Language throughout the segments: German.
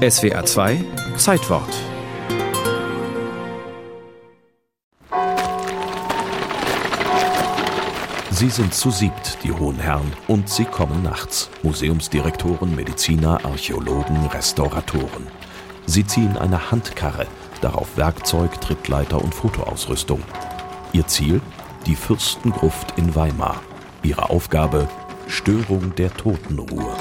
SWA 2 Zeitwort Sie sind zu siebt, die hohen Herren, und sie kommen nachts. Museumsdirektoren, Mediziner, Archäologen, Restauratoren. Sie ziehen eine Handkarre, darauf Werkzeug, Trittleiter und Fotoausrüstung. Ihr Ziel? Die Fürstengruft in Weimar. Ihre Aufgabe? Störung der Totenruhe.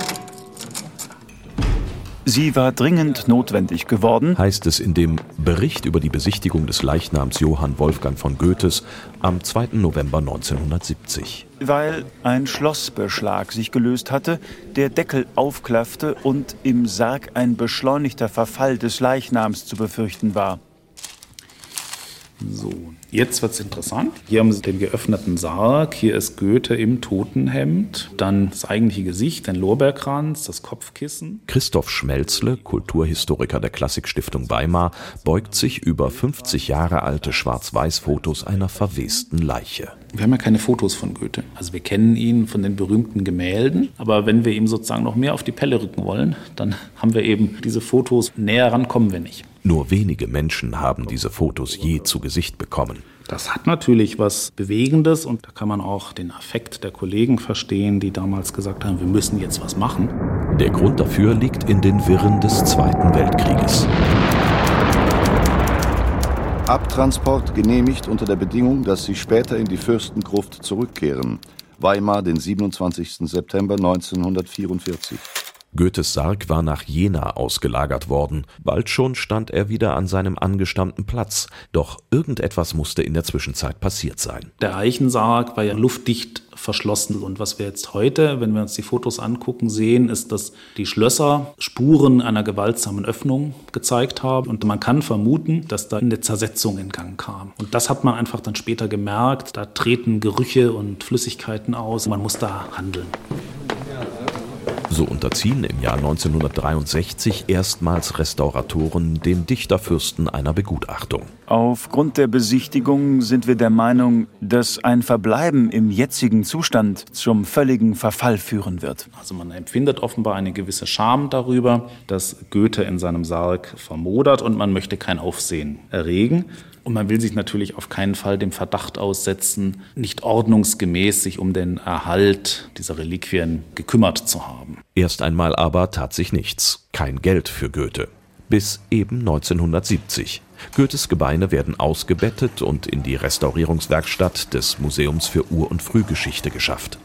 Sie war dringend notwendig geworden, heißt es in dem Bericht über die Besichtigung des Leichnams Johann Wolfgang von Goethes am 2. November 1970. Weil ein Schlossbeschlag sich gelöst hatte, der Deckel aufklaffte und im Sarg ein beschleunigter Verfall des Leichnams zu befürchten war. So, jetzt wird es interessant. Hier haben Sie den geöffneten Sarg. Hier ist Goethe im Totenhemd. Dann das eigentliche Gesicht, den Lorbeerkranz, das Kopfkissen. Christoph Schmelzle, Kulturhistoriker der Klassikstiftung Weimar, beugt sich über 50 Jahre alte Schwarz-Weiß-Fotos einer verwesten Leiche. Wir haben ja keine Fotos von Goethe. Also wir kennen ihn von den berühmten Gemälden. Aber wenn wir ihm sozusagen noch mehr auf die Pelle rücken wollen, dann haben wir eben diese Fotos. Näher ran kommen wir nicht. Nur wenige Menschen haben diese Fotos je zu Gesicht bekommen. Das hat natürlich was Bewegendes und da kann man auch den Affekt der Kollegen verstehen, die damals gesagt haben, wir müssen jetzt was machen. Der Grund dafür liegt in den Wirren des Zweiten Weltkrieges. Abtransport genehmigt unter der Bedingung, dass sie später in die Fürstengruft zurückkehren. Weimar, den 27. September 1944. Goethes Sarg war nach Jena ausgelagert worden. Bald schon stand er wieder an seinem angestammten Platz. Doch irgendetwas musste in der Zwischenzeit passiert sein. Der Eichensarg war ja luftdicht verschlossen. Und was wir jetzt heute, wenn wir uns die Fotos angucken, sehen, ist, dass die Schlösser Spuren einer gewaltsamen Öffnung gezeigt haben. Und man kann vermuten, dass da eine Zersetzung in Gang kam. Und das hat man einfach dann später gemerkt. Da treten Gerüche und Flüssigkeiten aus. Man muss da handeln. So unterziehen im Jahr 1963 erstmals Restauratoren dem Dichterfürsten einer Begutachtung. Aufgrund der Besichtigung sind wir der Meinung, dass ein Verbleiben im jetzigen Zustand zum völligen Verfall führen wird. Also man empfindet offenbar eine gewisse Scham darüber, dass Goethe in seinem Sarg vermodert und man möchte kein Aufsehen erregen. Und man will sich natürlich auf keinen Fall dem Verdacht aussetzen, nicht ordnungsgemäß sich um den Erhalt dieser Reliquien gekümmert zu haben. Erst einmal aber tat sich nichts. Kein Geld für Goethe. Bis eben 1970. Goethes Gebeine werden ausgebettet und in die Restaurierungswerkstatt des Museums für Ur- und Frühgeschichte geschafft.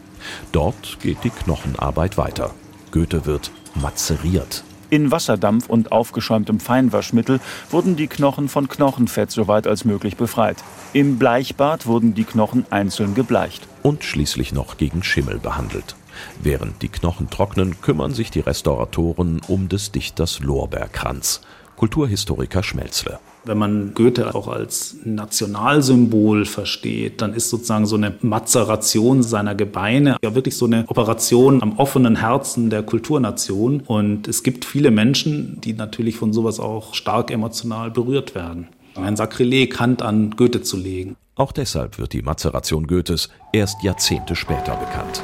Dort geht die Knochenarbeit weiter. Goethe wird mazeriert. In Wasserdampf und aufgeschäumtem Feinwaschmittel wurden die Knochen von Knochenfett soweit als möglich befreit. Im Bleichbad wurden die Knochen einzeln gebleicht. Und schließlich noch gegen Schimmel behandelt. Während die Knochen trocknen, kümmern sich die Restauratoren um des Dichters Lorbeerkranz. Kulturhistoriker Schmelzle. Wenn man Goethe auch als Nationalsymbol versteht, dann ist sozusagen so eine Mazeration seiner Gebeine ja wirklich so eine Operation am offenen Herzen der Kulturnation. Und es gibt viele Menschen, die natürlich von sowas auch stark emotional berührt werden. Ein Sakrileg, Hand an Goethe zu legen. Auch deshalb wird die Mazeration Goethes erst Jahrzehnte später bekannt.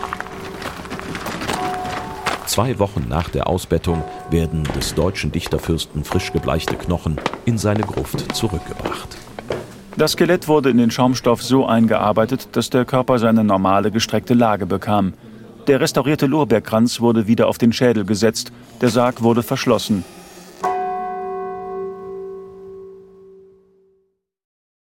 Zwei Wochen nach der Ausbettung werden des deutschen Dichterfürsten frisch gebleichte Knochen in seine Gruft zurückgebracht. Das Skelett wurde in den Schaumstoff so eingearbeitet, dass der Körper seine normale gestreckte Lage bekam. Der restaurierte Lorbeerkranz wurde wieder auf den Schädel gesetzt, der Sarg wurde verschlossen.